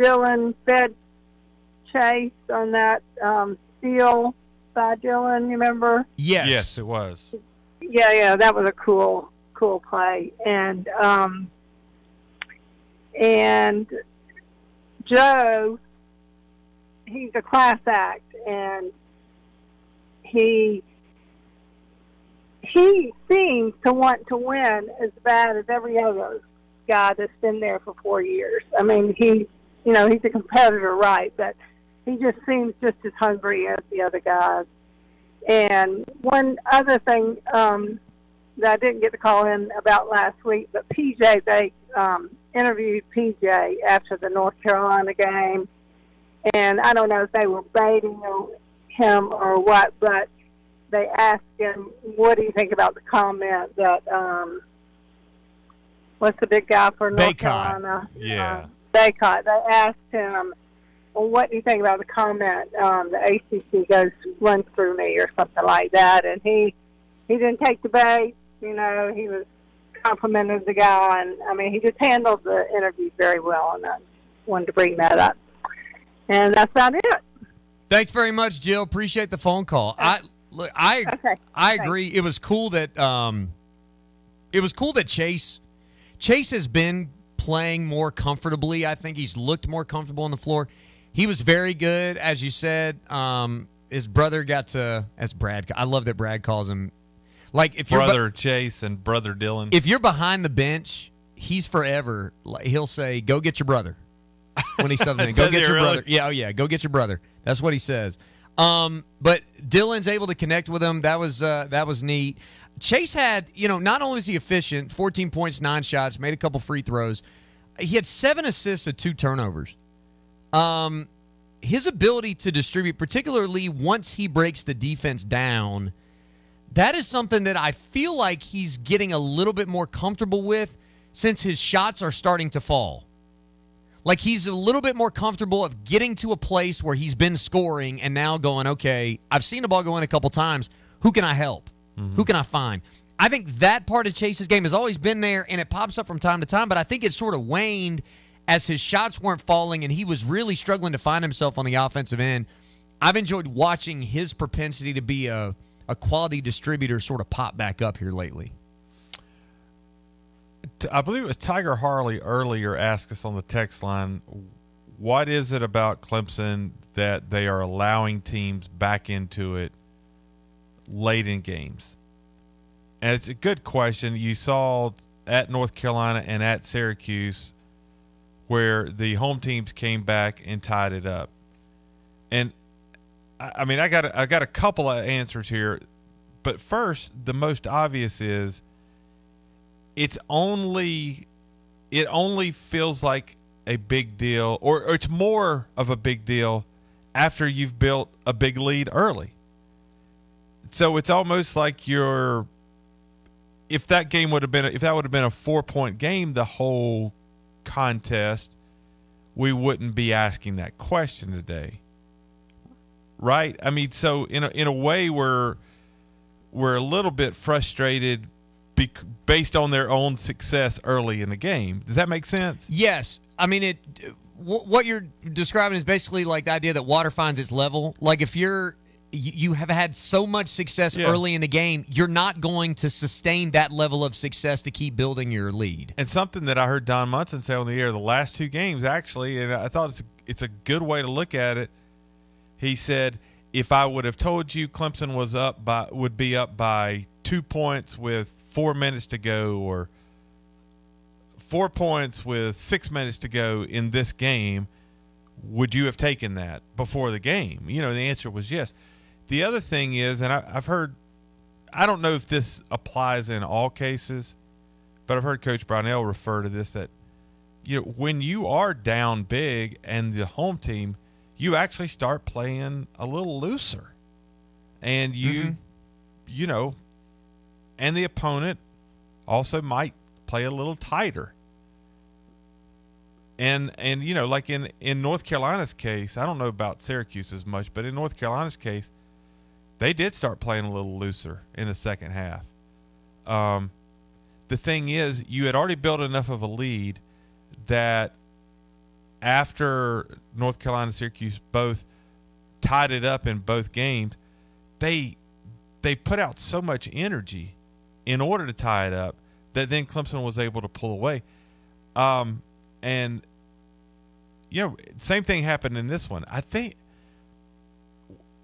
Dillon fed Chase on that um, steal by Dillon. You remember? Yes. Yes, it was. Yeah, yeah, that was a cool, cool play. And um, and Joe, he's a class act, and he he seems to want to win as bad as every other guy that's been there for four years. I mean, he, you know, he's a competitor, right? But he just seems just as hungry as the other guys. And one other thing um, that I didn't get to call in about last week, but PJ, they um, interviewed PJ after the North Carolina game, and I don't know if they were baiting him or what, but they asked him, "What do you think about the comment that um, what's the big guy for North Bacot. Carolina? Yeah. Uh, Bacot. They asked him, "Well, what do you think about the comment? Um, the ACC goes runs through me or something like that?" And he he didn't take the bait. You know, he was complimented the guy, and I mean, he just handled the interview very well, and I wanted to bring that up. And that's about it. Thanks very much, Jill. Appreciate the phone call. I look, I Okay. I Thanks. agree. It was cool that um, it was cool that Chase Chase has been playing more comfortably. I think he's looked more comfortable on the floor. He was very good, as you said. Um, his brother got to as Brad. I love that Brad calls him like if you're Brother Chase and brother Dillon. if you're behind the bench, he's forever. like, He'll say, "Go get your brother." When he's in, go get your really? brother. Yeah, oh yeah, go get your brother. That's what he says. Um, but Dillon's able to connect with him. That was uh, that was neat. Chase had, you know, not only is he efficient, 14 points, nine shots, made a couple free throws. He had seven assists and two turnovers. Um, his ability to distribute, particularly once he breaks the defense down, that is something that I feel like he's getting a little bit more comfortable with since his shots are starting to fall. Like he's a little bit more comfortable of getting to a place where he's been scoring and now going, okay, I've seen the ball go in a couple times. Who can I help? Mm-hmm. Who can I find? I think that part of Chase's game has always been there and it pops up from time to time, but I think it sort of waned as his shots weren't falling and he was really struggling to find himself on the offensive end. I've enjoyed watching his propensity to be a, a quality distributor sort of pop back up here lately. I believe it was Tiger Harley earlier asked us on the text line, what is it about Clemson that they are allowing teams back into it late in games? And it's a good question. You saw at North Carolina and at Syracuse where the home teams came back and tied it up. And I I mean, I got a, I got a couple of answers here, but first, the most obvious is it's only it only feels like a big deal or, or it's more of a big deal after you've built a big lead early. So it's almost like you're if that game would have been if that would have been a four point game the whole contest we wouldn't be asking that question today. Right? I mean so in a, in a way we're we're a little bit frustrated bec- based on their own success early in the game. Does that make sense? Yes, I mean it. wh- What you're describing is basically like the idea that water finds its level. Like if you're you you have had so much success Yeah. early in the game, you're not going to sustain that level of success to keep building your lead. And something that I heard Don Munson say on the air the last two games actually, and I thought it's a, it's a good way to look at it. He said, "If I would have told you Clemson was up by would be up by two points with four minutes to go, or four points with six minutes to go in this game, would you have taken that before the game?" You know, the answer was yes. The other thing is, and I, I've heard, I don't know if this applies in all cases, but I've heard Coach Brownell refer to this that you know when you are down big and the home team, you actually start playing a little looser, and you, Mhm. you know, and the opponent also might play a little tighter. And and you know, like in in North Carolina's case, I don't know about Syracuse as much, but in North Carolina's case, they did start playing a little looser in the second half. Um, the thing is, you had already built enough of a lead that after North Carolina and Syracuse both tied it up in both games, they they put out so much energy in order to tie it up that then Clemson was able to pull away. Um, and you know, same thing happened in this one. I think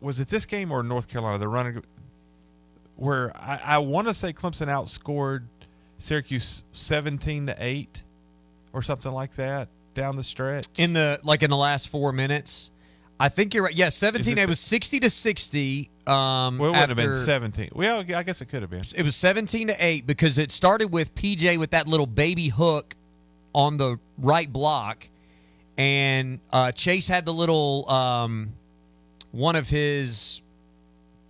was it this game or North Carolina? The running where I, I want to say Clemson outscored Syracuse seventeen to eight or something like that down the stretch in the like in the last four minutes. I think you're right. Yeah, seventeen. It It, was sixty to sixty. Um, Well, it would have been seventeen. Well, I guess it could have been. It was seventeen to eight because it started with PJ with that little baby hook on the right block, and uh, Chase had the little um, one of his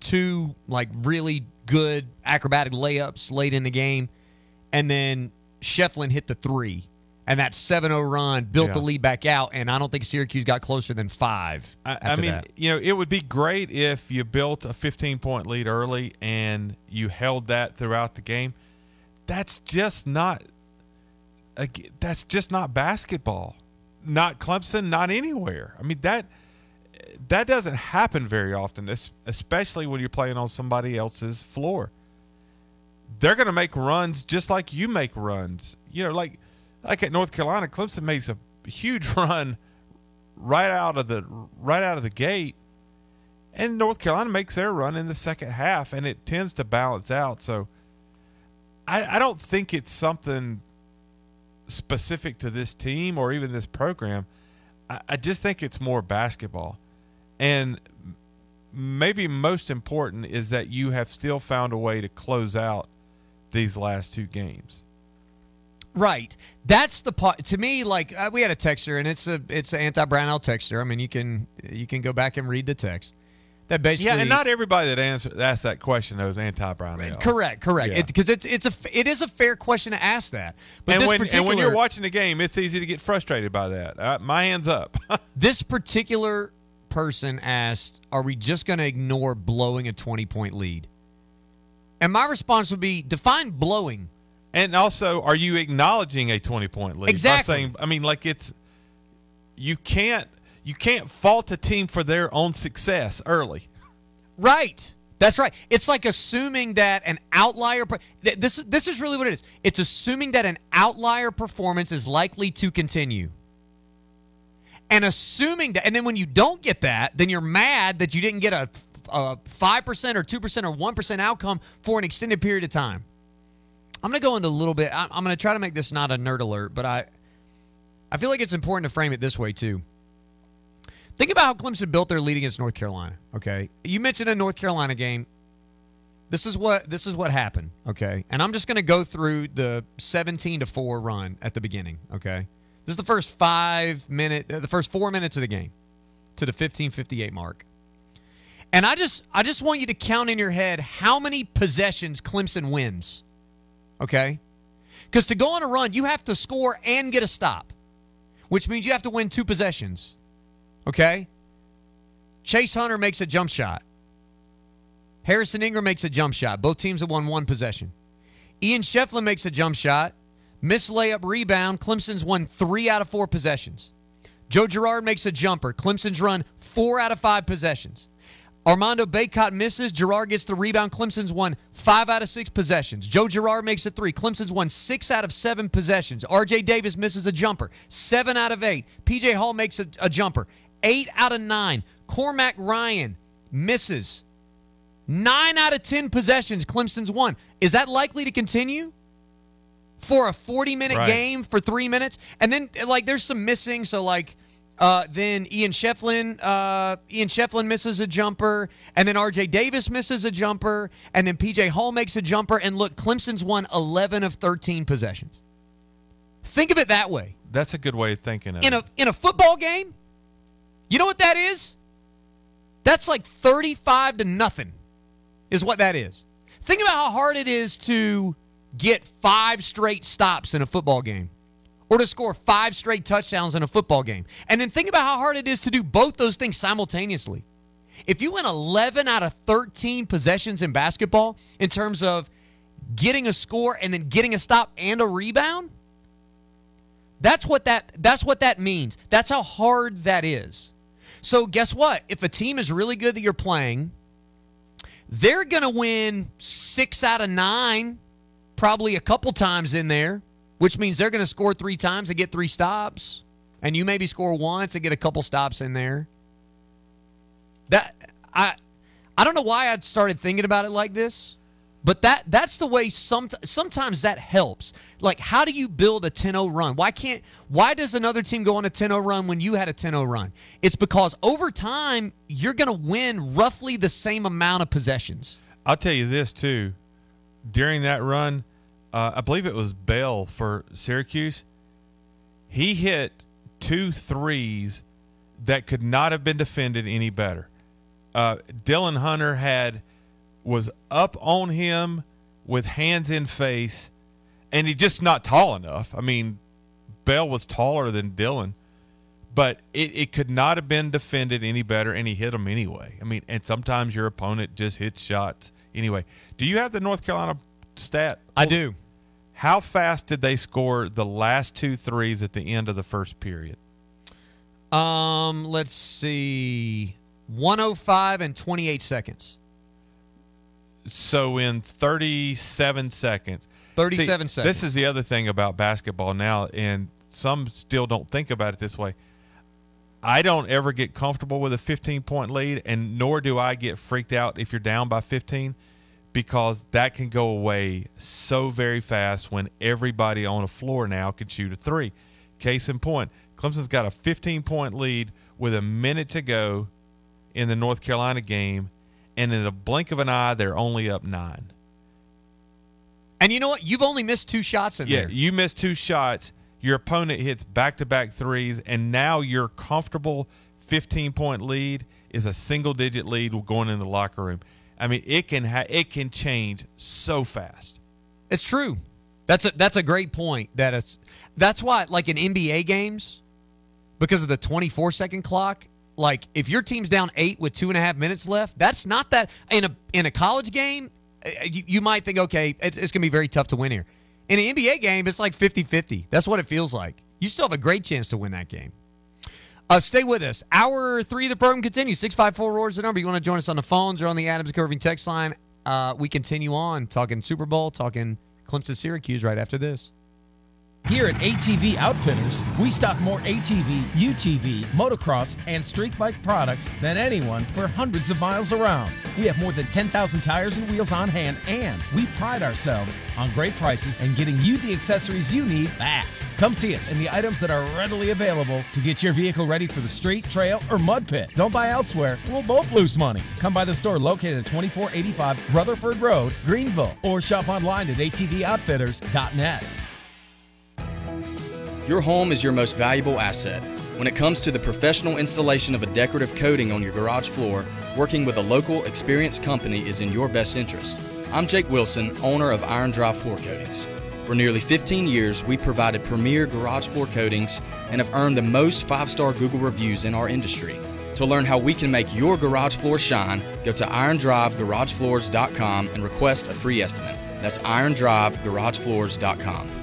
two like really good acrobatic layups late in the game, and then Schieffelin hit the three. And that 7-0 run built the lead back out, and I don't think Syracuse got closer than five. I, I mean, that. you know, it would be great if you built a 15 point lead early and you held that throughout the game. That's just not. That's just not basketball. Not Clemson. Not anywhere. I mean that that doesn't happen very often, especially when you're playing on somebody else's floor. They're going to make runs just like you make runs. You know, like like at North Carolina, Clemson makes a huge run right out of the right out of the gate, and North Carolina makes their run in the second half, and it tends to balance out. So, I, I don't think it's something specific to this team or even this program. I, I just think it's more basketball, and maybe most important is that you have still found a way to close out these last two games. Right. That's the part to me. Like uh, we had a texter, and it's a it's an anti Brownell texter. I mean, you can you can go back and read the text. That basically, Yeah, and not everybody that answer asked that question knows anti Brownell. correct, correct. Yeah. Because it's it's a it is a fair question to ask that. But and this when particular and when you're watching the game, it's easy to get frustrated by that. Uh, my hands up. this particular person asked, "Are we just going to ignore blowing a twenty point lead?" And my response would be, define blowing. And also, are you acknowledging a 20 point lead? By Exactly. saying, I mean, like it's you can't you can't fault a team for their own success early. Right. That's right. It's like assuming that an outlier. This this is really what it is. It's assuming that an outlier performance is likely to continue, and assuming that, and then when you don't get that, then you're mad that you didn't get a five percent or two percent or one percent outcome for an extended period of time. I'm going to go into a little bit. I'm, going to try to make this not a nerd alert, but I I feel like it's important to frame it this way too. Think about how Clemson built their lead against North Carolina. Okay, you mentioned a North Carolina game. This is what this is what happened. Okay, and I'm just going to go through the 17 to four run at the beginning. Okay, this is the first five minute, uh, the first four minutes of the game to the 15:58 mark. And I just I just want you to count in your head how many possessions Clemson wins. Okay, because to go on a run, you have to score and get a stop, which means you have to win two possessions. Okay? Chase Hunter makes a jump shot. Harrison Ingram makes a jump shot. Both teams have won one possession. Ian Schieffelin makes a jump shot. Miss layup rebound. Clemson's won three out of four possessions. Joe Girard makes a jumper. Clemson's run four out of five possessions. Armando Bacot misses. Girard gets the rebound. Clemson's won five out of six possessions. Joe Girard makes a three. Clemson's won six out of seven possessions. RJ Davis misses a jumper. Seven out of eight. PJ Hall makes a, a jumper. Eight out of nine. Cormac Ryan misses. Nine out of ten possessions. Clemson's won. Is that likely to continue? For a 40 minute Right. game for three minutes? And then, like, there's some missing. So, like, uh, then Ian Schieffelin, uh, Ian Schieffelin misses a jumper, and then R.J. Davis misses a jumper, and then P.J. Hall makes a jumper. And look, Clemson's won 11 of 13 possessions. Think of it that way. That's a good way of thinking of In it. a in a football game, you know what that is? That's like 35 to nothing, is what that is. Think about how hard it is to get five straight stops in a football game or to score five straight touchdowns in a football game. And then think about how hard it is to do both those things simultaneously. If you win 11 out of 13 possessions in basketball in terms of getting a score and then getting a stop and a rebound, That's what that that's what that means. That's how hard that is. So guess what? If a team is really good that you're playing, they're going to win 6 out of 9 probably a couple times in there, which means they're going to score 3 times and get 3 stops, and you maybe score once and get a couple stops in there. That I I don't know why I started thinking about it like this. But that that's the way some sometimes that helps. Like how do you build a 10-0 run? Why can't why does another team go on a 10-0 run when you had a 10-0 run? It's because over time you're going to win roughly the same amount of possessions. I'll tell you this too. During that run, uh, I believe it was Bell for Syracuse. He hit two threes that could not have been defended any better. Uh, Dillon Hunter had was up on him with hands in face, and he's just not tall enough. I mean, Bell was taller than Dillon, but it, it could not have been defended any better, and he hit him anyway. I mean, and sometimes your opponent just hits shots anyway. Do you have the North Carolina stat? I do. How fast did they score the last two threes at the end of the first period? Um, let's see. 105 and 28 seconds. So in 37 seconds. 37 See, seconds. This is the other thing about basketball now, and some still don't think about it this way. I don't ever get comfortable with a 15 point lead, and nor do I get freaked out if you're down by 15 because that can go away so very fast when everybody on a floor now can shoot a three. Case in point, Clemson's got a 15 point lead with a minute to go in the North Carolina game, and in the blink of an eye, they're only up nine. And you know what? You've only missed two shots in yeah, there. Yeah, you missed two shots. Your opponent hits back to back threes, and now your comfortable 15 point lead is a single digit lead going in the locker room. I mean, it can ha- it can change so fast. It's true. That's a that's a great point. That it's that's why like in NBA games, because of the 24 second clock, like if your team's down eight with two and a half minutes left, that's not that in a in a college game. uh, You, you might think, okay, it's, it's going to be very tough to win here. In an NBA game, it's like 50 50. That's what it feels like. You still have a great chance to win that game. Uh, stay with us. Hour three of the program continues. 654 Roars the number. You want to join us on the phones or on the Adams Curving text line? Uh, we continue on talking Super Bowl, talking Clemson Syracuse right after this. Here at ATV Outfitters, we stock more ATV, UTV, motocross, and street bike products than anyone for hundreds of miles around. We have more than 10,000 tires and wheels on hand, and we pride ourselves on great prices and getting you the accessories you need fast. Come see us and the items that are readily available to get your vehicle ready for the street, trail, or mud pit. Don't buy elsewhere, we'll both lose money. Come by the store located at 2485 Rutherford Road, Greenville, or shop online at atvoutfitters.net. Your home is your most valuable asset. When it comes to the professional installation of a decorative coating on your garage floor, working with a local, experienced company is in your best interest. I'm Jake Wilson, owner of Iron Drive Floor Coatings. For nearly 15 years, we provided premier garage floor coatings and have earned the most five star Google reviews in our industry. To learn how we can make your garage floor shine, go to irondrivegaragefloors.com and request a free estimate. That's irondrivegaragefloors.com.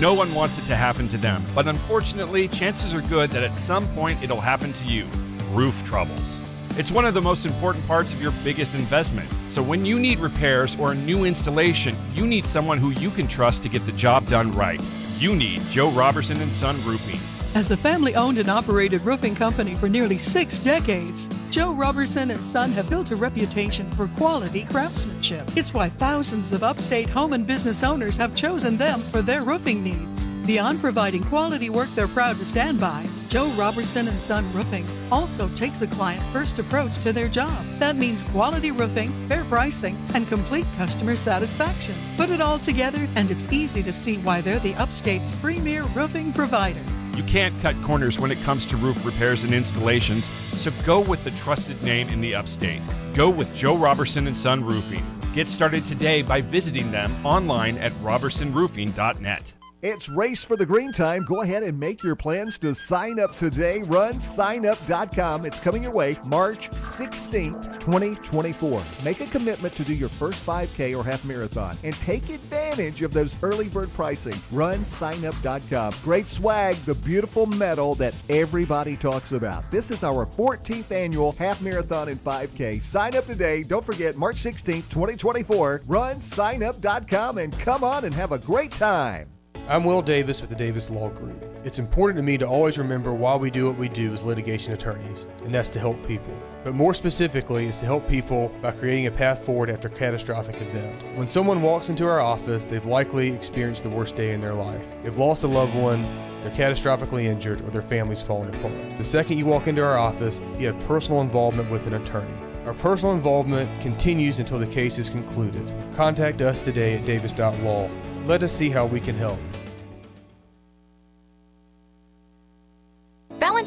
No one wants it to happen to them, but unfortunately, chances are good that at some point it'll happen to you roof troubles. It's one of the most important parts of your biggest investment. So when you need repairs or a new installation, you need someone who you can trust to get the job done right. You need Joe Robertson and Son Roofing. As a family owned and operated roofing company for nearly six decades, Joe Robertson and Son have built a reputation for quality craftsmanship. It's why thousands of upstate home and business owners have chosen them for their roofing needs. Beyond providing quality work they're proud to stand by, Joe Robertson and Son Roofing also takes a client first approach to their job. That means quality roofing, fair pricing, and complete customer satisfaction. Put it all together, and it's easy to see why they're the upstate's premier roofing provider. You can't cut corners when it comes to roof repairs and installations, so go with the trusted name in the upstate. Go with Joe Robertson and Son Roofing. Get started today by visiting them online at robertsonroofing.net. It's Race for the Green Time. Go ahead and make your plans to sign up today. Run signup.com. It's coming your way March 16th, 2024. Make a commitment to do your first 5K or half marathon and take advantage of those early bird pricing. Run signup.com. Great swag, the beautiful medal that everybody talks about. This is our 14th annual half marathon and 5K. Sign up today. Don't forget March 16th, 2024. Run signup.com and come on and have a great time. I'm Will Davis with the Davis Law Group. It's important to me to always remember why we do what we do as litigation attorneys, and that's to help people. But more specifically, is to help people by creating a path forward after a catastrophic event. When someone walks into our office, they've likely experienced the worst day in their life. They've lost a loved one, they're catastrophically injured, or their family's fallen apart. The second you walk into our office, you have personal involvement with an attorney. Our personal involvement continues until the case is concluded. Contact us today at davis.law. Let us see how we can help.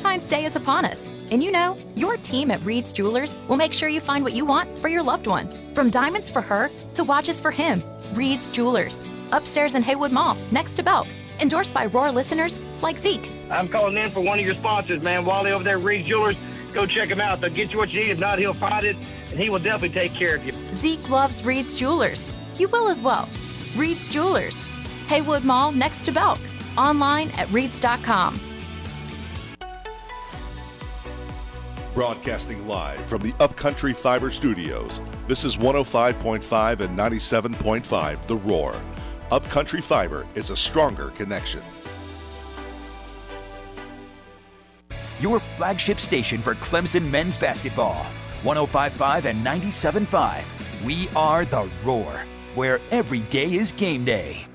Valentine's Day is upon us, and you know, your team at Reed's Jewelers will make sure you find what you want for your loved one. From diamonds for her to watches for him, Reed's Jewelers, upstairs in Haywood Mall, next to Belk, endorsed by Roar listeners like Zeke. I'm calling in for one of your sponsors, man. Wally over there at Reed's Jewelers. Go check him out. They'll get you what you need. If not, he'll find it, and he will definitely take care of you. Zeke loves Reed's Jewelers. You will as well. Reed's Jewelers, Haywood Mall, next to Belk. Online at reeds.com. Broadcasting live from the Upcountry Fiber Studios. This is 105.5 and 97.5 The Roar. Upcountry Fiber is a stronger connection. Your flagship station for Clemson men's basketball. 1055 and 975. We are The Roar, where every day is game day.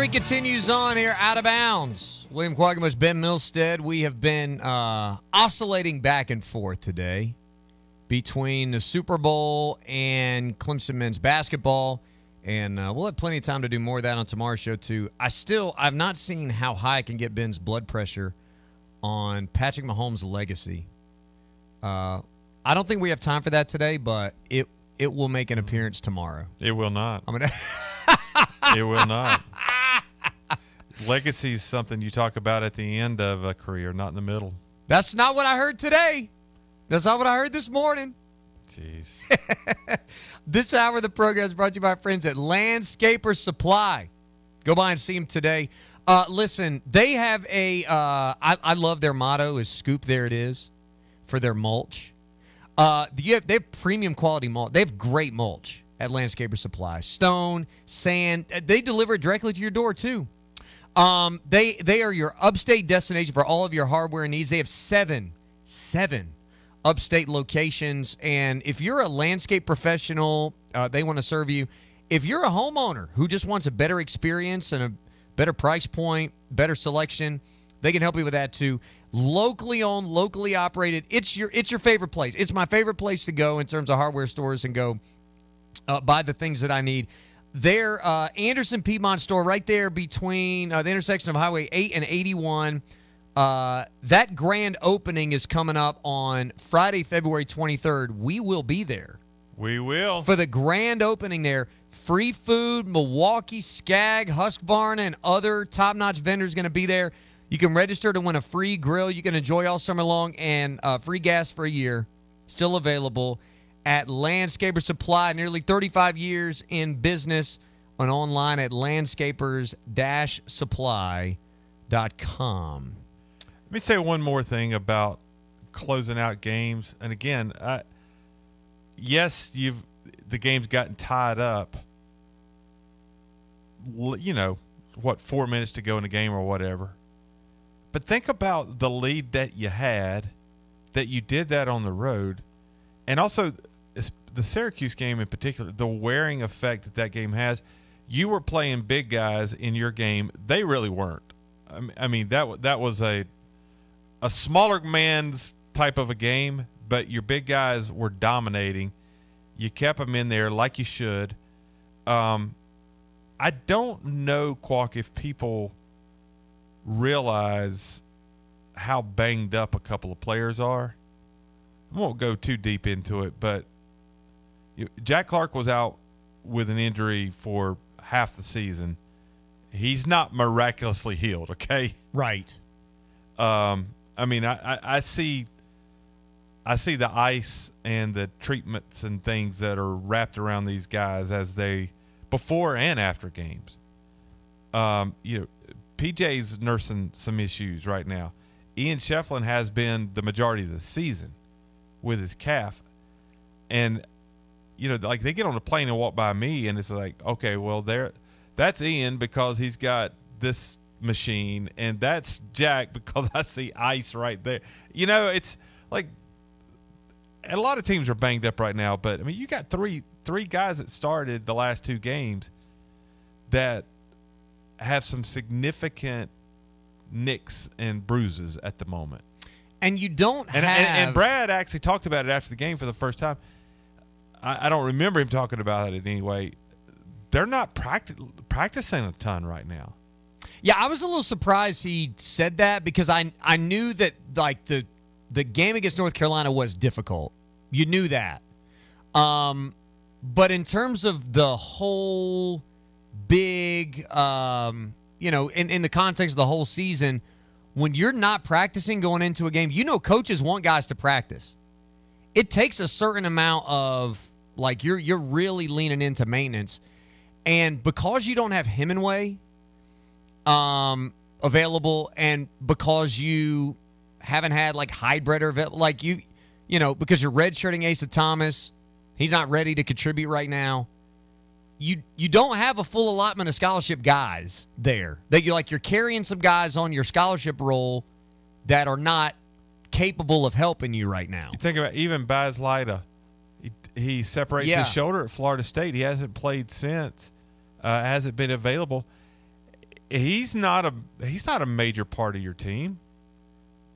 All right, three continues on here out of bounds. William Quagmus, Ben Milstead. We have been uh, oscillating back and forth today between the Super Bowl and Clemson men's basketball. And uh, we'll have plenty of time to do more of that on tomorrow's show, too. I still, I've not seen how high I can get Ben's blood pressure on Patrick Mahomes' legacy. Uh, I don't think we have time for that today, but it it will make an appearance tomorrow. It will not. I'm gonna. it will not. Legacy is something you talk about at the end of a career, not in the middle. That's not what I heard today. That's not what I heard this morning. Jeez. this hour of the program is brought to you by friends at Landscaper Supply. Go by and see them today. Uh, listen, they have a. Uh, I, I love their motto is "Scoop there it is," for their mulch. Uh, you have, they have premium quality mulch. They have great mulch at Landscaper Supply. Stone, sand. uh, They deliver it directly to your door too. Um, they they are your upstate destination for all of your hardware needs. They have seven seven upstate locations, and if you're a landscape professional, uh, they want to serve you. If you're a homeowner who just wants a better experience and a better price point, better selection, they can help you with that too. Locally owned, locally operated. It's your it's your favorite place. It's my favorite place to go in terms of hardware stores and go uh, buy the things that I need. Their uh, Anderson Piedmont store, right there between uh, the intersection of Highway 8 and 81. Uh, that grand opening is coming up on Friday, February 23rd. We will be there We will. for the grand opening there. Free food, Milwaukee, Scag, Husqvarna, and other top-notch vendors going to be there. You can register to win a free grill you can enjoy all summer long and uh, free gas for a year. Still available at Landscaper Supply. Nearly 35 years in business and online at landscapers-supply.com. Let me say one more thing about closing out games. And again, I, yes, you've the game's gotten tied up. You know what, four minutes to go in the game or whatever. But think about the lead that you had, that you did that on the road, and also the Syracuse game in particular, the wearing effect that that game has. You were playing big guys in your game; they really weren't. I mean- that that was a a smaller man's type of a game. but your big guys were dominating. You kept them in there like you should. Um, I don't know, Quack, if people realize how banged up a couple of players are. I won't go too deep into it, but Jack Clark was out with an injury for half the season. He's not miraculously healed, okay? Right. Um, I mean, I, I, I see, I see the ice and the treatments and things that are wrapped around these guys as they before and after games. Um, you know, PJ's nursing some issues right now. Ian Schieffelin has been the majority of the season with his calf, and you know, like they get on the plane and walk by me, and it's like, okay, well, there, that's Ian because he's got this machine, and that's Jack because I see ice right there. You know, it's like a lot of teams are banged up right now, but I mean, you got three three guys that started the last two games that have some significant nicks and bruises at the moment. And you don't And, have and, and Brad actually talked about it after the game for the first time. I, I don't remember him talking about it anyway. They're not practi- practicing a ton right now. Yeah, I was a little surprised he said that because I I knew that like the the game against North Carolina was difficult. You knew that. Um but in terms of the whole big um you know, in, in the context of the whole season, when you're not practicing going into a game, you know coaches want guys to practice. It takes a certain amount of like you're you're really leaning into maintenance. And because you don't have Hemenway, um, available, and because you haven't had like hybrid or like you, you know, because you're redshirting Asa Thomas, he's not ready to contribute right now. You you don't have a full allotment of scholarship guys there. That you like you're carrying some guys on your scholarship roll that are not capable of helping you right now. You think about even Bas Leyte. He, he separates Yeah. his shoulder at Florida State. He hasn't played since. Uh, hasn't been available. He's not a he's not a major part of your team.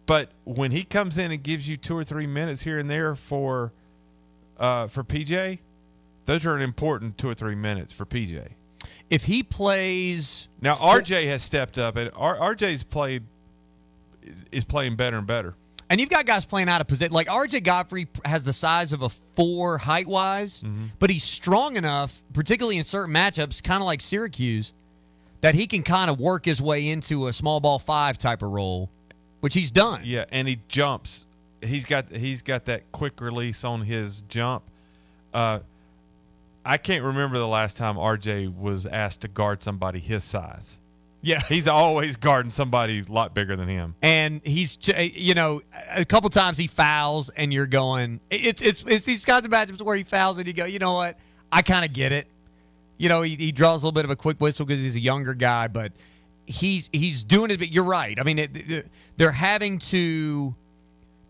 But when he comes in and gives you two or three minutes here and there for uh, for PJ, those are an important two or three minutes for PJ. If he plays Now RJ has stepped up, and R- RJ's played is playing better and better. And you've got guys playing out of position. Like RJ Godfrey has the size of a four height wise, Mm-hmm. but he's strong enough, particularly in certain matchups, kind of like Syracuse, that he can kind of work his way into a small ball five type of role, which he's done. Yeah, and he jumps. He's got he's got that quick release on his jump. Uh, I can't remember the last time RJ was asked to guard somebody his size. Yeah, he's always guarding somebody a lot bigger than him. And he's, you know, a couple times he fouls, and you're going, it's it's it's these kinds of matchups where he fouls, and you go, you know what, I kind of get it. You know, he, he draws a little bit of a quick whistle because he's a younger guy, but he's he's doing it. But you're right. I mean, it, it- they're having to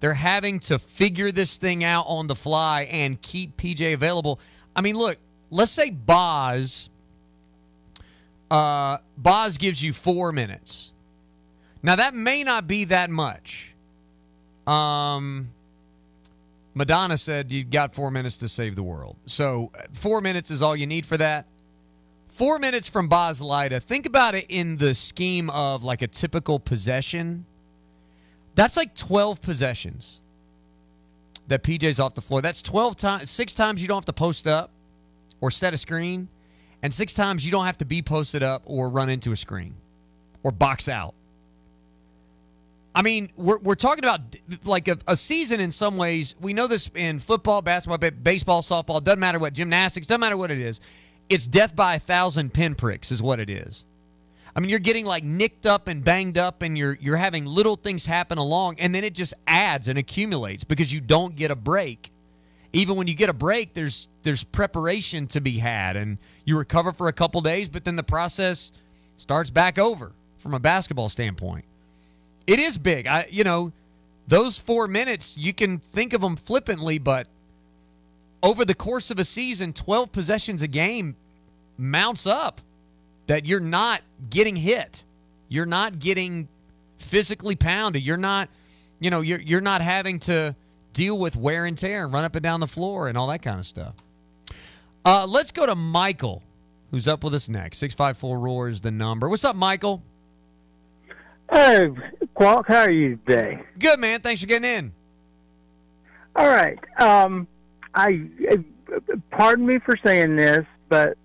they're having to figure this thing out on the fly and keep PJ available. I mean, look, let's say Bas uh, Bas gives you four minutes. Now that may not be that much. Um, Madonna said you got four minutes to save the world. So four minutes is all you need for that. Four minutes from Bas Leyte. Think about it in the scheme of like a typical possession. That's like 12 possessions that PJ's off the floor. That's 12 times, six times you don't have to post up or set a screen, and six times you don't have to be posted up or run into a screen or box out. I mean, we're, we're talking about like a, a season in some ways. We know this in football, basketball, baseball, softball, doesn't matter what, gymnastics, doesn't matter what it is. It's death by a thousand pinpricks, is what it is. I mean, you're getting like nicked up and banged up, and you're you're having little things happen along, and then it just adds and accumulates because you don't get a break. Even when you get a break, there's there's preparation to be had, and you recover for a couple days, but then the process starts back over from a basketball standpoint. It is big. I you know, those 4 minutes, you can think of them flippantly, but over the course of a season, 12 possessions a game mounts up that you're not getting hit. You're not getting physically pounded. You're not, you know, you're you're not having to deal with wear and tear and run up and down the floor and all that kind of stuff. Uh, let's go to Michael, who's up with us next. 654 Roar is the number. What's up, Michael? Hey, Quack, how are you today? Good, man. Thanks for getting in. All right. Um, I pardon me for saying this, but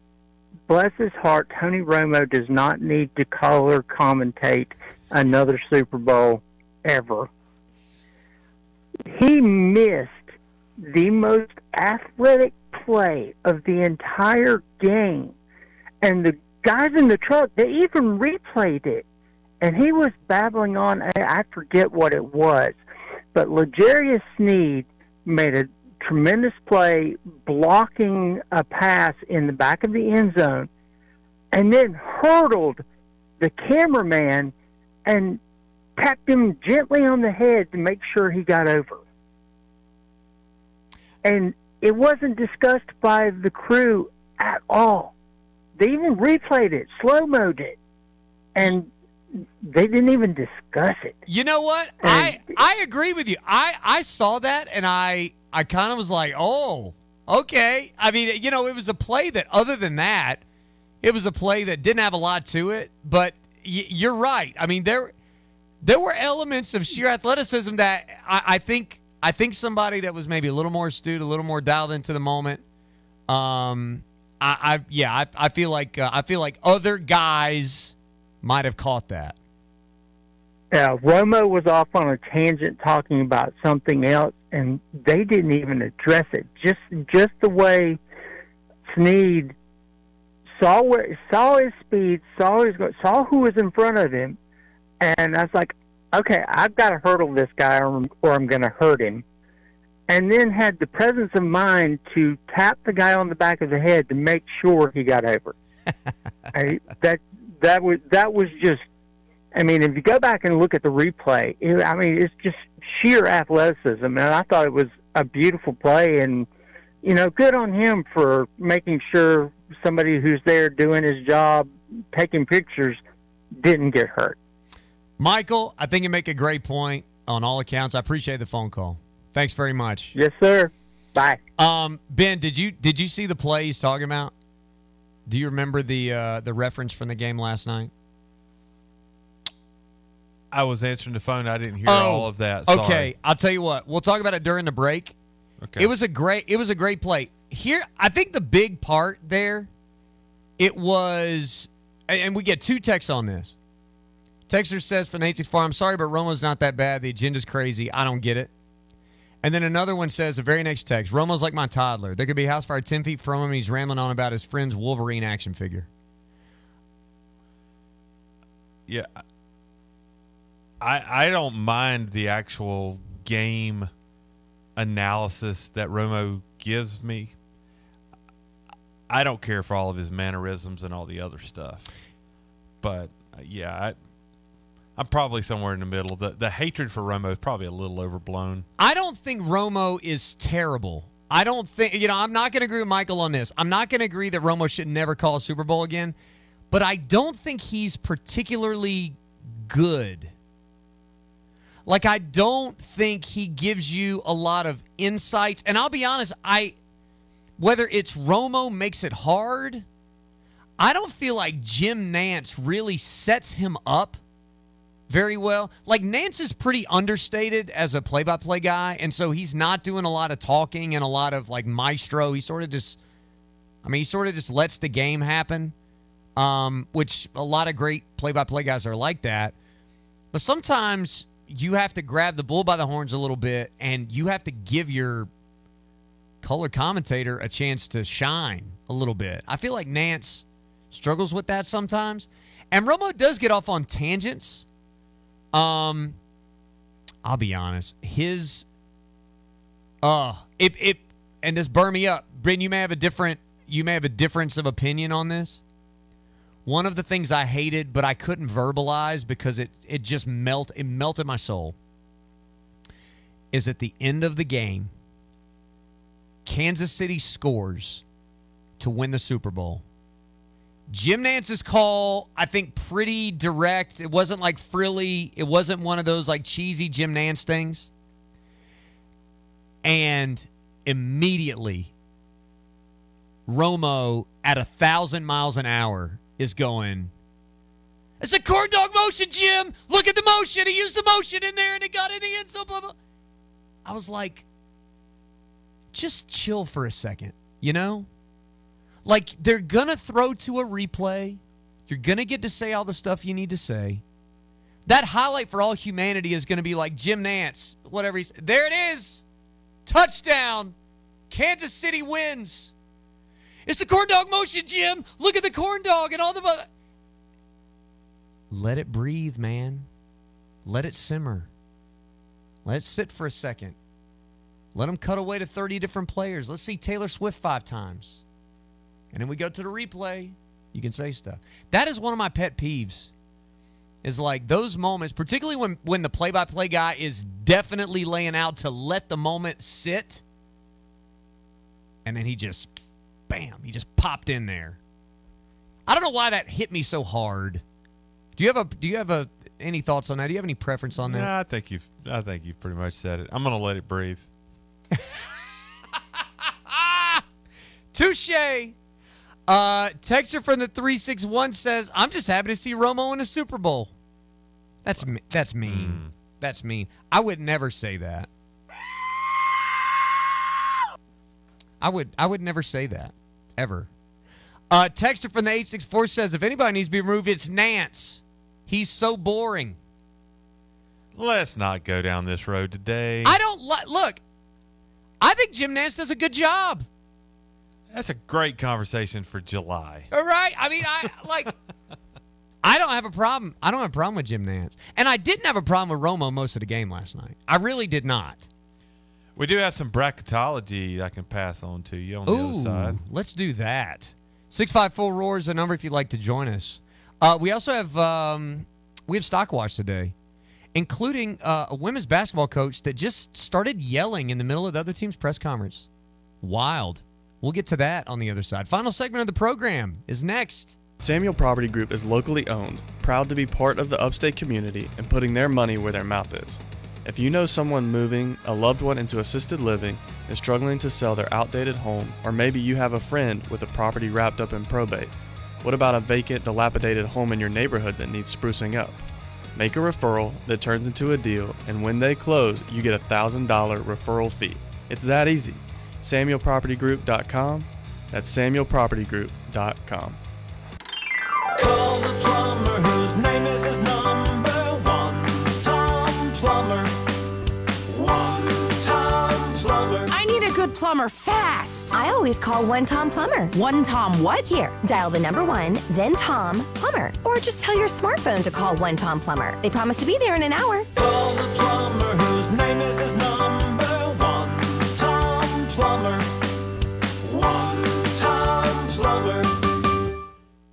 bless his heart, Tony Romo does not need to color commentate another Super Bowl ever. He missed the most athletic play of the entire game, and the guys in the truck they even replayed it, and he was babbling on. I forget what it was, but L'Jarius Sneed made a tremendous play blocking a pass in the back of the end zone and then hurdled the cameraman and tapped him gently on the head to make sure he got over. And it wasn't discussed by the crew at all. They even replayed it, slow moed it, and they didn't even discuss it. You know what? I I agree with you. I I saw that and I I kind of was like, "Oh, okay." I mean, you know, it was a play that other than that, it was a play that didn't have a lot to it, but y- you're right. I mean, there there were elements of sheer athleticism that I, I think I think somebody that was maybe a little more astute, a little more dialed into the moment. Um, I, I yeah, I, I feel like uh, I feel like other guys might have caught that. Yeah, Romo was off on a tangent talking about something else, and they didn't even address it. Just just the way Sneed saw where saw his speed, saw his saw who was in front of him, and I was like, okay, I've got to hurdle this guy, or, I'm- or I'm going to hurt him. And then had the presence of mind to tap the guy on the back of the head to make sure he got over. I, that that was that was just. I mean, if you go back and look at the replay, it, I mean, it's just sheer athleticism, and I thought it was a beautiful play, and you know, good on him for making sure somebody who's there doing his job, taking pictures, didn't get hurt. Michael, I think you make a great point on all accounts. I appreciate the phone call. Thanks very much. Yes, sir. Bye. Um, Ben, did you did you see the play he's talking about? Do you remember the uh, the reference from the game last night? I was answering the phone. I didn't hear Oh, all of that. Sorry. Okay, I'll tell you what. We'll talk about it during the break. Okay. It was a great it was a great play. Here, I think the big part there it was and and we get two texts on this. Texter says 86 Farm, I'm sorry, but Romo's not that bad. The agenda's crazy. I don't get it. And then another one says, the very next text, Romo's like my toddler. There could be a house fire 10 feet from him, he's rambling on about his friend's Wolverine action figure. Yeah. I I don't mind the actual game analysis that Romo gives me. I don't care for all of his mannerisms and all the other stuff. But uh, yeah, I I'm probably somewhere in the middle. The the hatred for Romo is probably a little overblown. I don't think Romo is terrible. I don't think, you know, I'm not going to agree with Michael on this. I'm not going to agree that Romo should never call a Super Bowl again, but I don't think he's particularly good. Like, I don't think he gives you a lot of insights. And I'll be honest, I, whether it's Romo makes it hard, I don't feel like Jim Nantz really sets him up very well. Like Nantz is pretty understated as a play-by-play guy, and so he's not doing a lot of talking and a lot of like maestro. He sort of just, I mean, he sort of just lets the game happen, um, which a lot of great play-by-play guys are like that. But sometimes you have to grab the bull by the horns a little bit, and you have to give your color commentator a chance to shine a little bit. I feel like Nantz struggles with that sometimes, and Romo does get off on tangents. Um, I'll be honest. His, uh, it it and this burn me up. Bryn, you may have a different, you may have a difference of opinion on this. One of the things I hated, but I couldn't verbalize because it it just melt it melted my soul. Is at the end of the game, Kansas City scores to win the Super Bowl. Jim Nantz's call, I think, pretty direct. It wasn't like frilly. It wasn't one of those like cheesy Jim Nantz things. and immediately Romo at a thousand miles an hour is going. It's a corn dog motion, Jim. Look at the motion. He used the motion in there and it got in the end. So blah blah. I was like, just chill for a second, you know? Like they're gonna throw to a replay. You're gonna get to say all the stuff you need to say. That highlight for all humanity is gonna be like Jim Nantz, whatever he's. There it is, touchdown. Kansas City wins. It's the corn dog motion, Jim. Look at the corn dog and all the. Let it breathe, man. Let it simmer. Let it sit for a second. Let them cut away to 30 different players. Let's see Taylor Swift five times. And then we go to the replay. You can say stuff. That is one of my pet peeves. Is like those moments, particularly when when the play-by-play guy is definitely laying out to let the moment sit, and then he just, bam, he just popped in there. I don't know why that hit me so hard. Do you have a Do you have a any thoughts on that? Do you have any preference on that? Nah, I think you've I think you've pretty much said it. I'm gonna let it breathe. Touche. Uh, texture from the three six one says, "I'm just happy to see Romo in a Super Bowl." That's me- that's mean. That's mean. I would never say that. I would I would never say that ever. Uh, texture from the eight six four says, "If anybody needs to be removed, it's Nantz. He's so boring." Let's not go down this road today. I don't li- look. I think Jim Nantz does a good job. That's a great conversation for July. All right. I mean, I like. I don't have a problem. I don't have a problem with Jim Nantz, and I didn't have a problem with Romo most of the game last night. I really did not. We do have some bracketology I can pass on to you on the other side. let's do that. Six five four roar is the number if you'd like to join us. Uh, we also have um, we have stock watch today, including uh, a women's basketball coach that just started yelling in the middle of the other team's press conference. Wild. We'll get to that on the other side. Final segment of the program is next. Samuel Property Group is locally owned, proud to be part of the upstate community and putting their money where their mouth is. If you know someone moving a loved one into assisted living and struggling to sell their outdated home, or maybe you have a friend with a property wrapped up in probate, what about a vacant, dilapidated home in your neighborhood that needs sprucing up? Make a referral that turns into a deal, and when they close, you get a $1,000 referral fee. It's that easy. SamuelPropertyGroup.com. That's SamuelPropertyGroup.com. Call the plumber whose name is his number one. Tom Plumber. One Tom Plumber. I need a good plumber fast. I always call one Tom Plumber. One Tom what? Here, dial the number one, then Tom Plumber. Or just tell your smartphone to call one Tom Plumber. They promise to be there in an hour. Call the plumber whose name is his number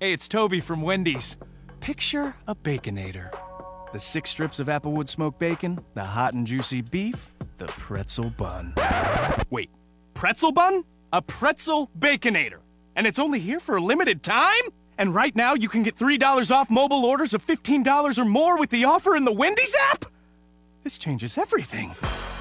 Hey, it's Toby from Wendy's. Picture a Baconator. The six strips of Applewood smoked bacon, the hot and juicy beef, the pretzel bun. Wait, pretzel bun? A pretzel Baconator. And it's only here for a limited time? And right now you can get $3 off mobile orders of $15 or more with the offer in the Wendy's app? This changes everything.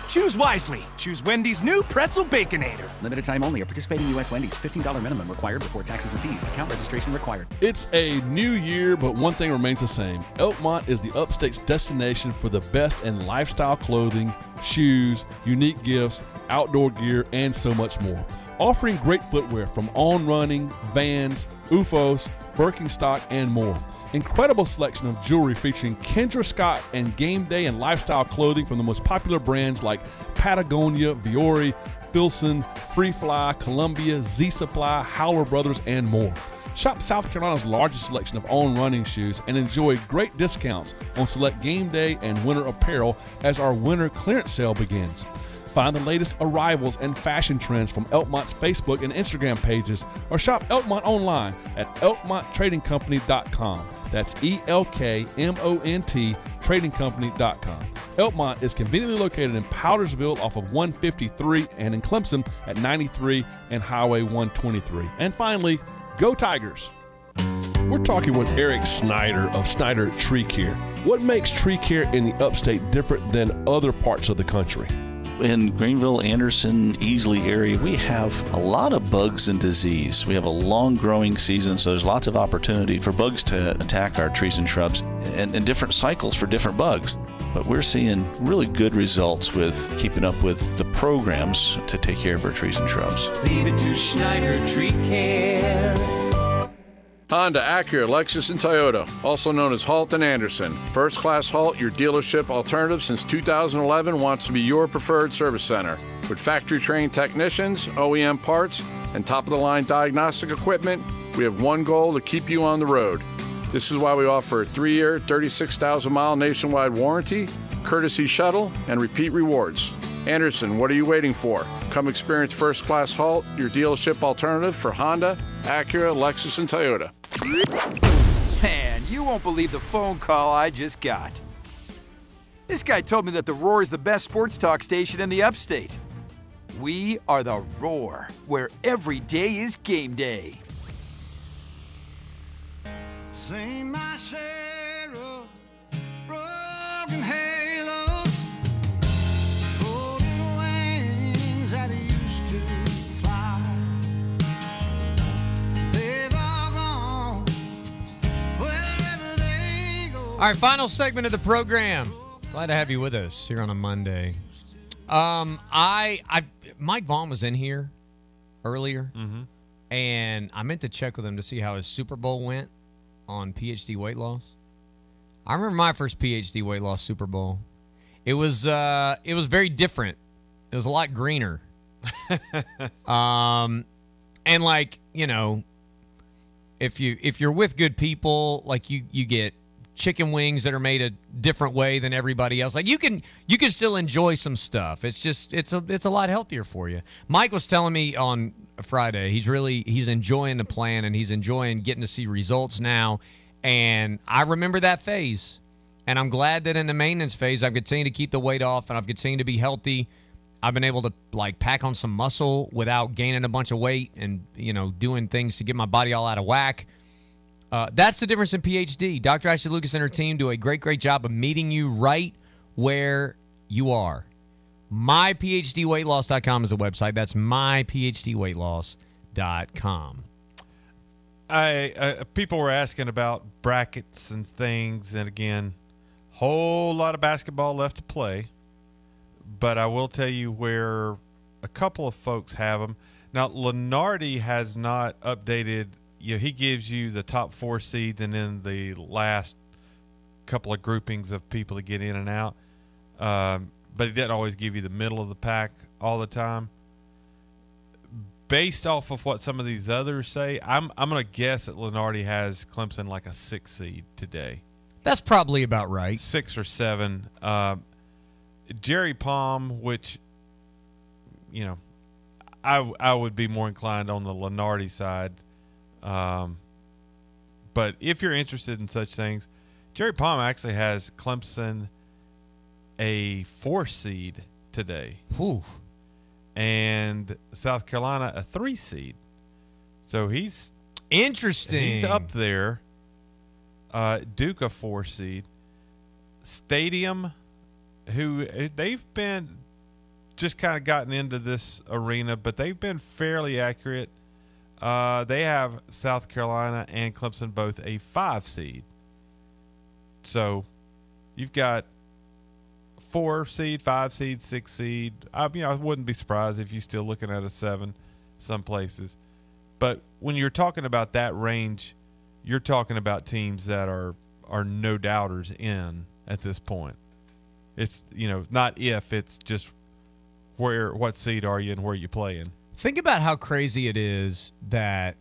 Choose wisely. Choose Wendy's new pretzel Baconator. Limited time only. A participating U.S. Wendy's. $15 minimum required before taxes and fees. Account registration required. It's a new year, but one thing remains the same. Elkmont is the upstate's destination for the best in lifestyle clothing, shoes, unique gifts, outdoor gear, and so much more. Offering great footwear from On Running, Vans, OOFOS, Birkenstock, and more. Incredible selection of jewelry featuring Kendra Scott and game day and lifestyle clothing from the most popular brands like Patagonia, Vuori, Filson, Free Fly, Columbia, Z Supply, Howler Brothers, and more. Shop South Carolina's largest selection of on running shoes and enjoy great discounts on select game day and winter apparel as our winter clearance sale begins. Find the latest arrivals and fashion trends from Elkmont's Facebook and Instagram pages or shop Elkmont online at elkmonttradingcompany.com. That's E L K M O N T tradingcompany.com. Elkmont is conveniently located in Powdersville off of 153 and in Clemson at 93 and Highway 123. And finally, go Tigers! We're talking with Eric Snyder of Snyder Tree Care. What makes tree care in the upstate different than other parts of the country? In Greenville, Anderson, Easley area, we have a lot of bugs and disease. We have a long growing season, so there's lots of opportunity for bugs to attack our trees and shrubs and, and different cycles for different bugs. But we're seeing really good results with keeping up with the programs to take care of our trees and shrubs. Leave it to Snyder Tree Care. Honda, Acura, Lexus, and Toyota, also known as Halt and Anderson. First class Halt, your dealership alternative since 2011, wants to be your preferred service center. With factory trained technicians, OEM parts, and top of the line diagnostic equipment, we have one goal to keep you on the road. This is why we offer a three year, 36,000 mile nationwide warranty, courtesy shuttle, and repeat rewards. Anderson, what are you waiting for? Come experience First Class Halt, your dealership alternative for Honda, Acura, Lexus, and Toyota. Man, you won't believe the phone call I just got. This guy told me that the Roar is the best sports talk station in the upstate. We are the Roar, where every day is game day. All right, final segment of the program. Glad to have you with us here on a Monday. Um, I, I, Mike Vaughn was in here earlier, and I meant to check with him to see how his Super Bowl went on PhD weight loss. I remember my first PhD weight loss Super Bowl. It was, uh, it was very different. It was a lot greener. um, and like you know, if you if you're with good people, like you you get chicken wings that are made a different way than everybody else. Like you can you can still enjoy some stuff. It's just it's a it's a lot healthier for you. Mike was telling me on Friday he's really he's enjoying the plan and he's enjoying getting to see results now. And I remember that phase. And I'm glad that in the maintenance phase I've continued to keep the weight off and I've continued to be healthy. I've been able to like pack on some muscle without gaining a bunch of weight and you know doing things to get my body all out of whack. Uh, that's the difference in PhD. Dr. Ashley Lucas and her team do a great, great job of meeting you right where you are. MyPhDweightloss.com is a website. That's myPhDweightloss.com. I uh, people were asking about brackets and things, and again, whole lot of basketball left to play. But I will tell you where a couple of folks have them now. Lunardi has not updated. You know, he gives you the top four seeds, and then the last couple of groupings of people to get in and out. Um, but he didn't always give you the middle of the pack all the time based off of what some of these others say, I'm I'm gonna guess that Lunardi has Clemson like a six seed today. That's probably about right. Six or seven. Uh, Jerry Palm, which you know, I I would be more inclined on the Lunardi side. Um, but if you're interested in such things, Jerry Palm actually has Clemson a four seed today. Whew and South Carolina a three seed. So he's interesting. He's up there. Uh, Duke a four seed. Stadium, who they've been just kind of gotten into this arena, but they've been fairly accurate. Uh, they have South Carolina and Clemson both a five seed. So you've got four seed, five seed, six seed. I mean, I wouldn't be surprised if you're still looking at a seven some places. But when you're talking about that range, you're talking about teams that are are no doubters in at this point. It's you know not if it's just where what seed are you and where you playing. Think about how crazy it is that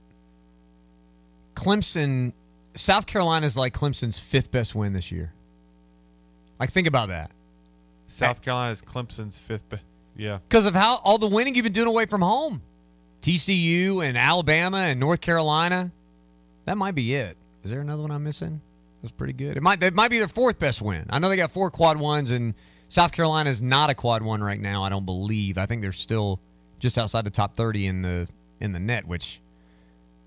Clemson, South Carolina is like Clemson's fifth best win this year. Like think about that. South Carolina is Clemson's fifth. Be- yeah, because of how all the winning you've been doing away from home. TCU and Alabama and North Carolina. That might be it. Is there another one I'm missing? That's pretty good. It might. It might be their fourth best win. I know they got four quad ones, and South Carolina is not a quad one right now. I don't believe. I think they're still just outside the top thirty in the in the net, which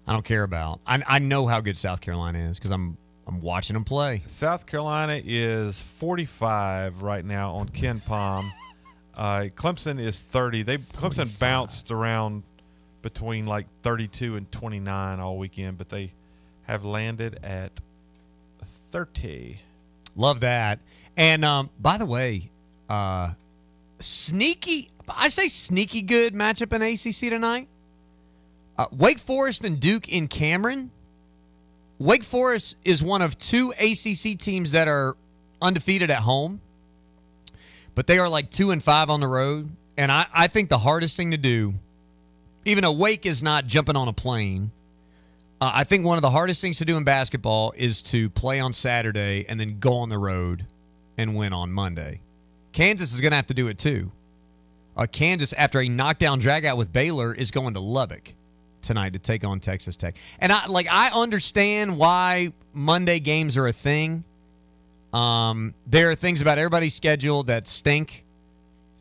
I don't care about. I I know how good South Carolina is because I'm I'm watching them play. South Carolina is 45 right now on KenPom. Uh, Clemson is 30. They Clemson bounced around between like 32 and 29 all weekend, but they have landed at 30. Love that. And um, by the way, uh, sneaky. I say sneaky good matchup in ACC tonight. Uh, Wake Forest and Duke in Cameron. Wake Forest is one of two ACC teams that are undefeated at home, but they are like two and five on the road. And I, I think the hardest thing to do, even though Wake is not jumping on a plane, uh, I think one of the hardest things to do in basketball is to play on Saturday and then go on the road and win on Monday. Kansas is going to have to do it too. Uh, Kansas, after a knockdown dragout with Baylor, is going to Lubbock tonight to take on Texas Tech. And I like I understand why Monday games are a thing. Um, there are things about everybody's schedule that stink.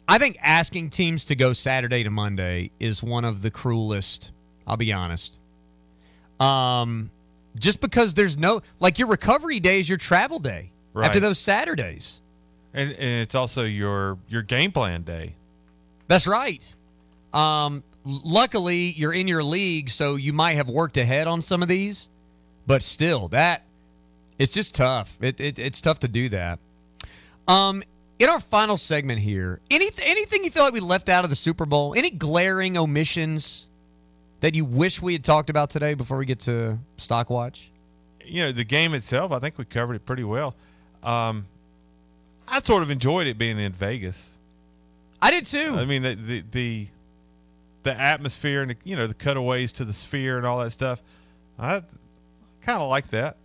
I think asking teams to go Saturday to Monday is one of the cruelest. I'll be honest. Um, just because there's no like your recovery day is your travel day Right. after those Saturdays. And, and it's also your your game plan day. That's right. Um, luckily, you're in your league, so you might have worked ahead on some of these, but still, that it's just tough. It, it it's tough to do that. Um, in our final segment here, any anything you feel like we left out of the Super Bowl? Any glaring omissions that you wish we had talked about today before we get to stock watch? You know, the game itself, I think we covered it pretty well. Um, I sort of enjoyed it being in Vegas. I did too. I mean, the the the, the atmosphere and the, you know the cutaways to the sphere and all that stuff. I kind of like that.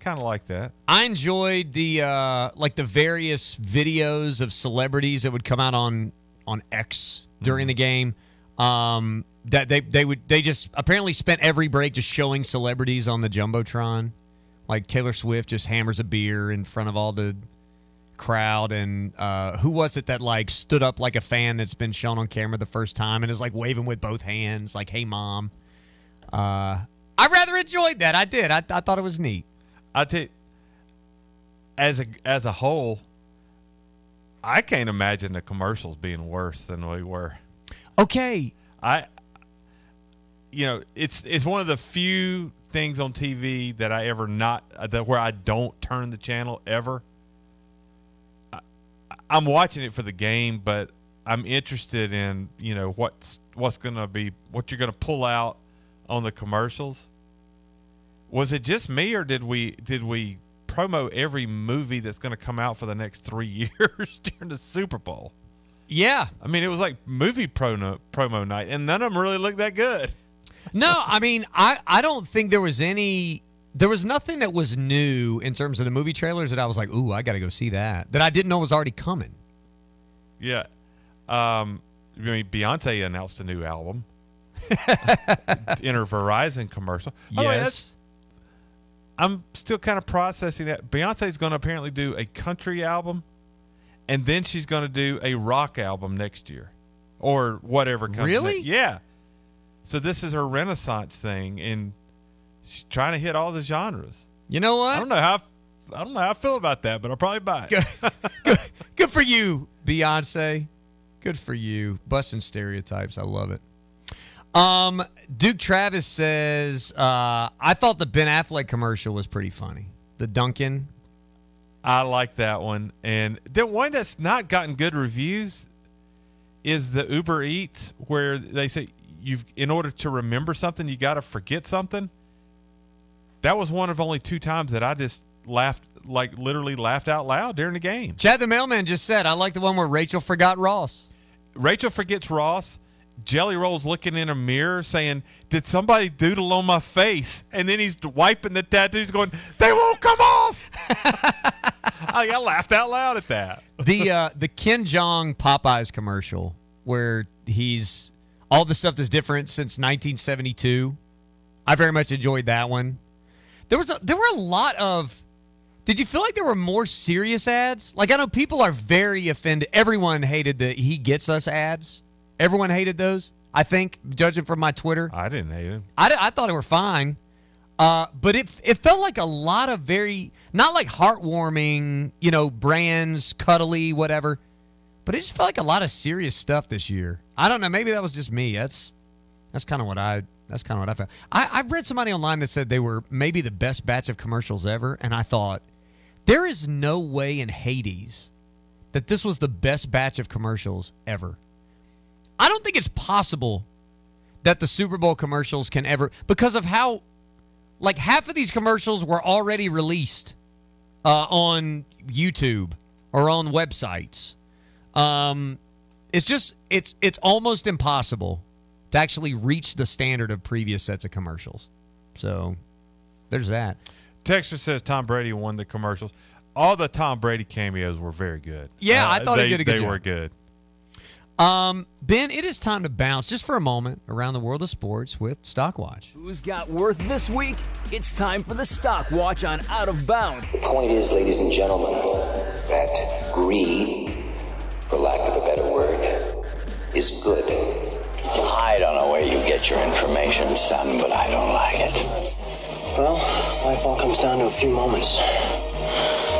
Kind of like that. I enjoyed the uh like the various videos of celebrities that would come out on on X during the game. Um that they they would they just apparently spent every break just showing celebrities on the jumbotron. Like Taylor Swift just hammers a beer in front of all the crowd and uh who was it that like stood up like a fan that's been shown on camera the first time and is like waving with both hands like hey mom. Uh I rather enjoyed that. I did. I, I thought it was neat. I tell you, as a as a whole, I can't imagine the commercials being worse than we were. Okay, I, you know, it's it's one of the few things on TV that I ever not that where I don't turn the channel ever. I'm watching it for the game, but I'm interested in you know what's what's going to be what you're going to pull out on the commercials. Was it just me, or did we did we promo every movie that's going to come out for the next three years during the Super Bowl? Yeah, I mean it was like movie promo promo night, and none of them really looked that good. No, I mean, I, I don't think there was any. There was nothing that was new in terms of the movie trailers that I was like, ooh, I got to go see that. That I didn't know was already coming. Yeah. Um, I mean, Beyonce announced a new album in her Verizon commercial. By the way, I'm still kind of processing that. Beyonce's going to apparently do a country album, and then she's going to do a rock album next year, or whatever. Comes Really? next. Yeah. So this is her Renaissance thing, and she's trying to hit all the genres. You know what? I don't know how. I don't know how I feel about that, but I'll probably buy it. Good for you, Beyonce. Good for you. Busting stereotypes. I love it. Um, Duke Travis says, uh, I thought the Ben Affleck commercial was pretty funny. The Dunkin'. I like that one. And the one that's not gotten good reviews is the Uber Eats, where they say you've in order to remember something, you got to forget something. That was one of only two times that I just laughed, like literally laughed out loud during the game. Chad the mailman just said, I like the one where Rachel forgot Ross. Rachel forgets Ross. Jelly Roll's looking in a mirror saying, Did somebody doodle on my face? And then he's wiping the tattoos, going, They won't come off. I, I laughed out loud at that. the uh, the Ken Jeong Popeyes commercial where he's all the stuff that's different since 1972. I very much enjoyed that one. There was a, there were a lot of. Did you feel like there were more serious ads? Like I know people are very offended. Everyone hated the he gets us ads. Everyone hated those. I think, judging from my Twitter, I didn't hate him. I, I thought they were fine. Uh, but it it felt like a lot of very not like heartwarming, you know, brands, cuddly, whatever, But it just felt like a lot of serious stuff this year. I don't know. Maybe that was just me. That's that's kind of what I that's kind of what I felt. I, I've read somebody online that said they were maybe the best batch of commercials ever, and I thought there is no way in Hades that this was the best batch of commercials ever. I don't think it's possible that the Super Bowl commercials can ever because of how like half of these commercials were already released uh, on YouTube or on websites. Um, it's just it's it's almost impossible to actually reach the standard of previous sets of commercials. So there's that. Texture says Tom Brady won the commercials. All the Tom Brady cameos were very good. Yeah, I thought he they, did a good They job. were good. Um, Ben, it is time to bounce just for a moment around the world of sports with Stockwatch. Who's got worth this week? It's time for the Stock Watch on Out of Bound. The point is, ladies and gentlemen, that greed, for lack of a better word, is good. I don't know where you get your information, son, but I don't like it. Well, life all comes down to a few moments.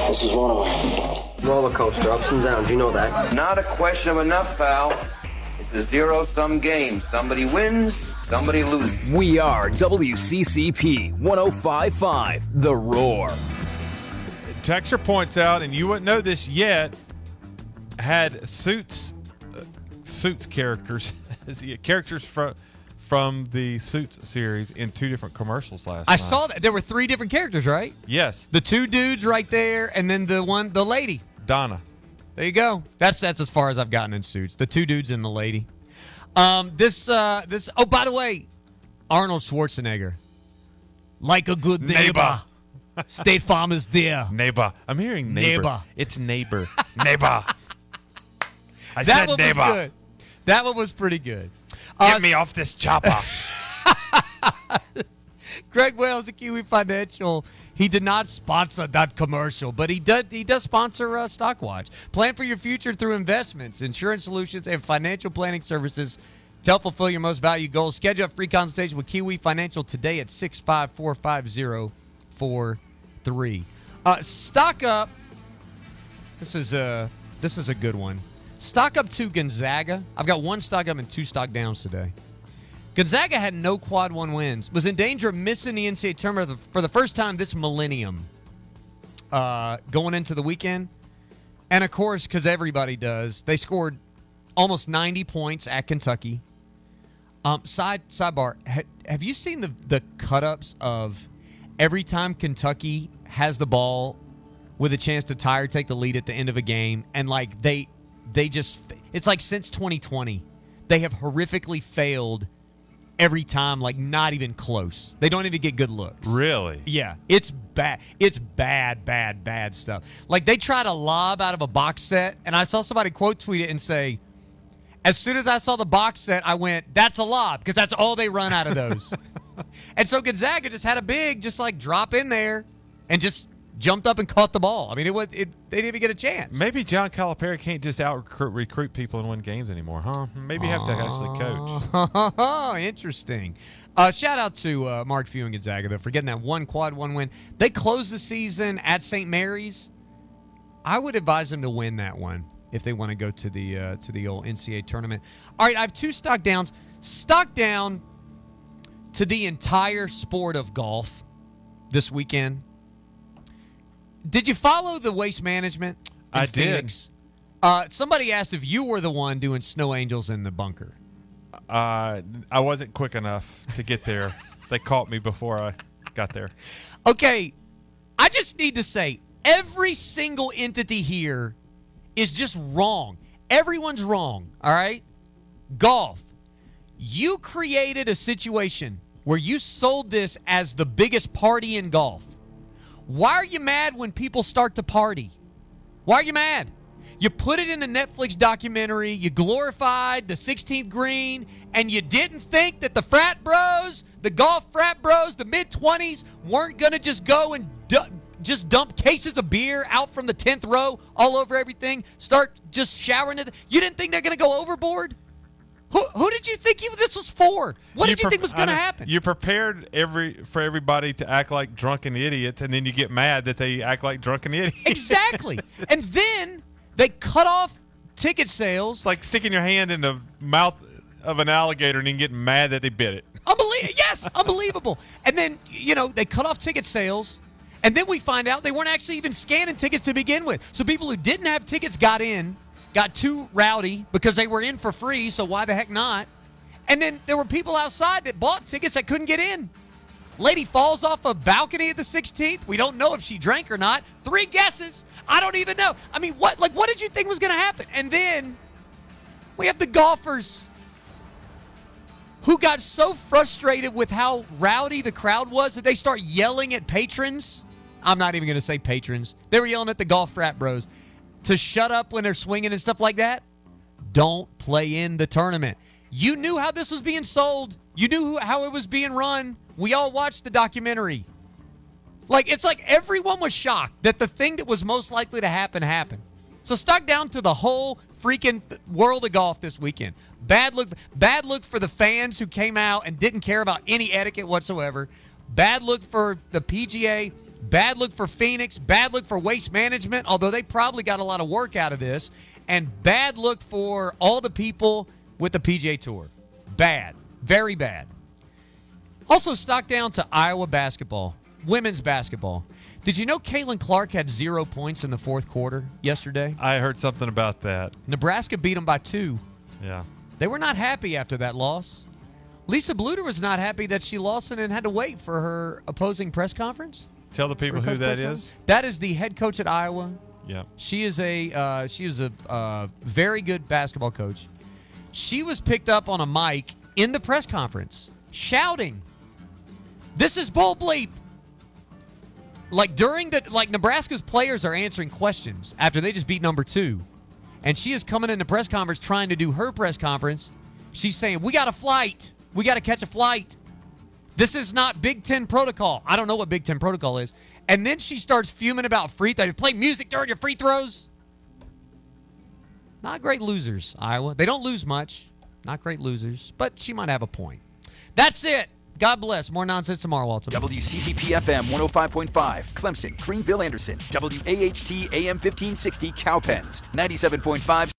This is one of them. Roller coaster, ups and downs, you know that. Not a question of enough, pal. It's a zero sum game. Somebody wins, somebody loses. We are WCCP 1055, The Roar. Texture points out, and you wouldn't know this yet, had suits, uh, suits characters, characters from from the Suits series in two different commercials last. Night. I night. saw that there were three different characters, right? Yes, The two dudes right there, and then the one, the lady. Donna. There you go. That's that's as far as I've gotten in suits. The two dudes and the lady. Um, this uh, this. Oh, by the way, Arnold Schwarzenegger, like a good neighbor. Neighbor. State Farm is there. Neighbor. I'm hearing neighbor. Neighbor. It's neighbor. neighbor. I that said one neighbor. was good. That one was pretty good. Get me off this chopper. Greg Wales of Kiwi Financial. He did not sponsor that commercial, but he does. He does sponsor uh, Stockwatch. Plan for your future through investments, insurance solutions, and financial planning services to help fulfill your most valued goals. Schedule a free consultation with Kiwi Financial today at six five four five zero four three. Uh, stock up. This is a this is a good one. Stock up to Gonzaga. I've got one stock up and two stock downs today. Gonzaga had no quad one wins, was in danger of missing the NCAA tournament for the first time this millennium uh, going into the weekend. And of course, because everybody does, they scored almost 90 points at Kentucky. Um, side sidebar: ha, Have you seen the the cut ups of every time Kentucky has the ball with a chance to tie or take the lead at the end of a game, and like they they just it's like since 2020 they have horrifically failed every time, like not even close. They don't even get good looks. Really? Yeah, it's bad. It's bad, bad, bad stuff. Like they try to lob out of a box set, and I saw somebody quote tweet it and say, "As soon as I saw the box set, I went, that's a lob because that's all they run out of those." and so Gonzaga just had a big, just like drop in there, and just jumped up and caught the ball. I mean, it was it, they didn't even get a chance. Maybe John Calipari can't just out recruit, recruit people and win games anymore, huh? Maybe you have to actually coach. Interesting. Uh, shout out to uh, Mark Few and Gonzaga though for getting that one quad one win. They closed the season at St. Mary's. I would advise them to win that one if they want to go to the uh, to the old NCAA tournament. All right, I have two stock downs. Stock down to the entire sport of golf this weekend. Did you follow the waste management? I did. Uh, somebody asked if you were the one doing snow angels in the bunker. Uh, I wasn't quick enough to get there. they caught me before I got there. Okay, I just need to say every single entity here is just wrong. Everyone's wrong, all right? Golf. You created a situation where you sold this as the biggest party in golf. Why are you mad when people start to party? Why are you mad? You put it in a Netflix documentary, you glorified the 16th green, and you didn't think that the frat bros, the golf frat bros, the mid 20s, weren't going to just go and du- just dump cases of beer out from the 10th row all over everything, start just showering it. You didn't think they're going to go overboard? Who, who did you think you, this was for? What did you think was going to happen? You prepared every for everybody to act like drunken idiots, and then you get mad that they act like drunken idiots. Exactly. and then they cut off ticket sales. It's like sticking your hand in the mouth of an alligator and then getting mad that they bit it. Unbelievable. Yes, unbelievable. And then, you know, they cut off ticket sales. And then we find out they weren't actually even scanning tickets to begin with. So people who didn't have tickets got in, got too rowdy because they were in for free, so why the heck not? And then there were people outside that bought tickets that couldn't get in. Lady falls off a balcony at the 16th. We don't know if she drank or not. Three guesses. I don't even know. I mean, what like what did you think was going to happen? And then we have the golfers who got so frustrated with how rowdy the crowd was that they start yelling at patrons. I'm not even going to say patrons. They were yelling at the golf frat bros to shut up when they're swinging and stuff like that. Don't play in the tournament. You knew how this was being sold. You knew how it was being run. We all watched the documentary. Like it's like everyone was shocked that the thing that was most likely to happen happened. So stuck down to the whole freaking world of golf this weekend. Bad look bad look for the fans who came out and didn't care about any etiquette whatsoever. Bad look for the PGA, bad look for Phoenix, bad look for Waste Management, although they probably got a lot of work out of this, and bad look for all the people with the PGA Tour. Bad. Very bad. Also, stock down to Iowa basketball, women's basketball. Did you know Caitlin Clark had zero points in the fourth quarter yesterday? I heard something about that. Nebraska beat them by two. Yeah. They were not happy after that loss. Lisa Bluder was not happy that she lost and had to wait for her opposing press conference. Tell the people who that is. That is the head coach at Iowa. Yeah. She is a uh, she is a uh, very good basketball coach. She was picked up on a mic in the press conference shouting, "This is bull bleep." Like during the like Nebraska's players are answering questions after they just beat number two, and she is coming in the press conference trying to do her press conference. She's saying, "We got a flight. We got to catch a flight. This is not Big Ten protocol. I don't know what Big Ten protocol is." And then she starts fuming about free throws. Play music during your free throws. Not great losers, Iowa. They don't lose much. Not great losers, but she might have a point. That's it. God bless. More nonsense tomorrow, Walter. WCCP FM 105.5, Clemson, Greenville, Anderson, WAHT AM 1560, Cowpens, 97.5.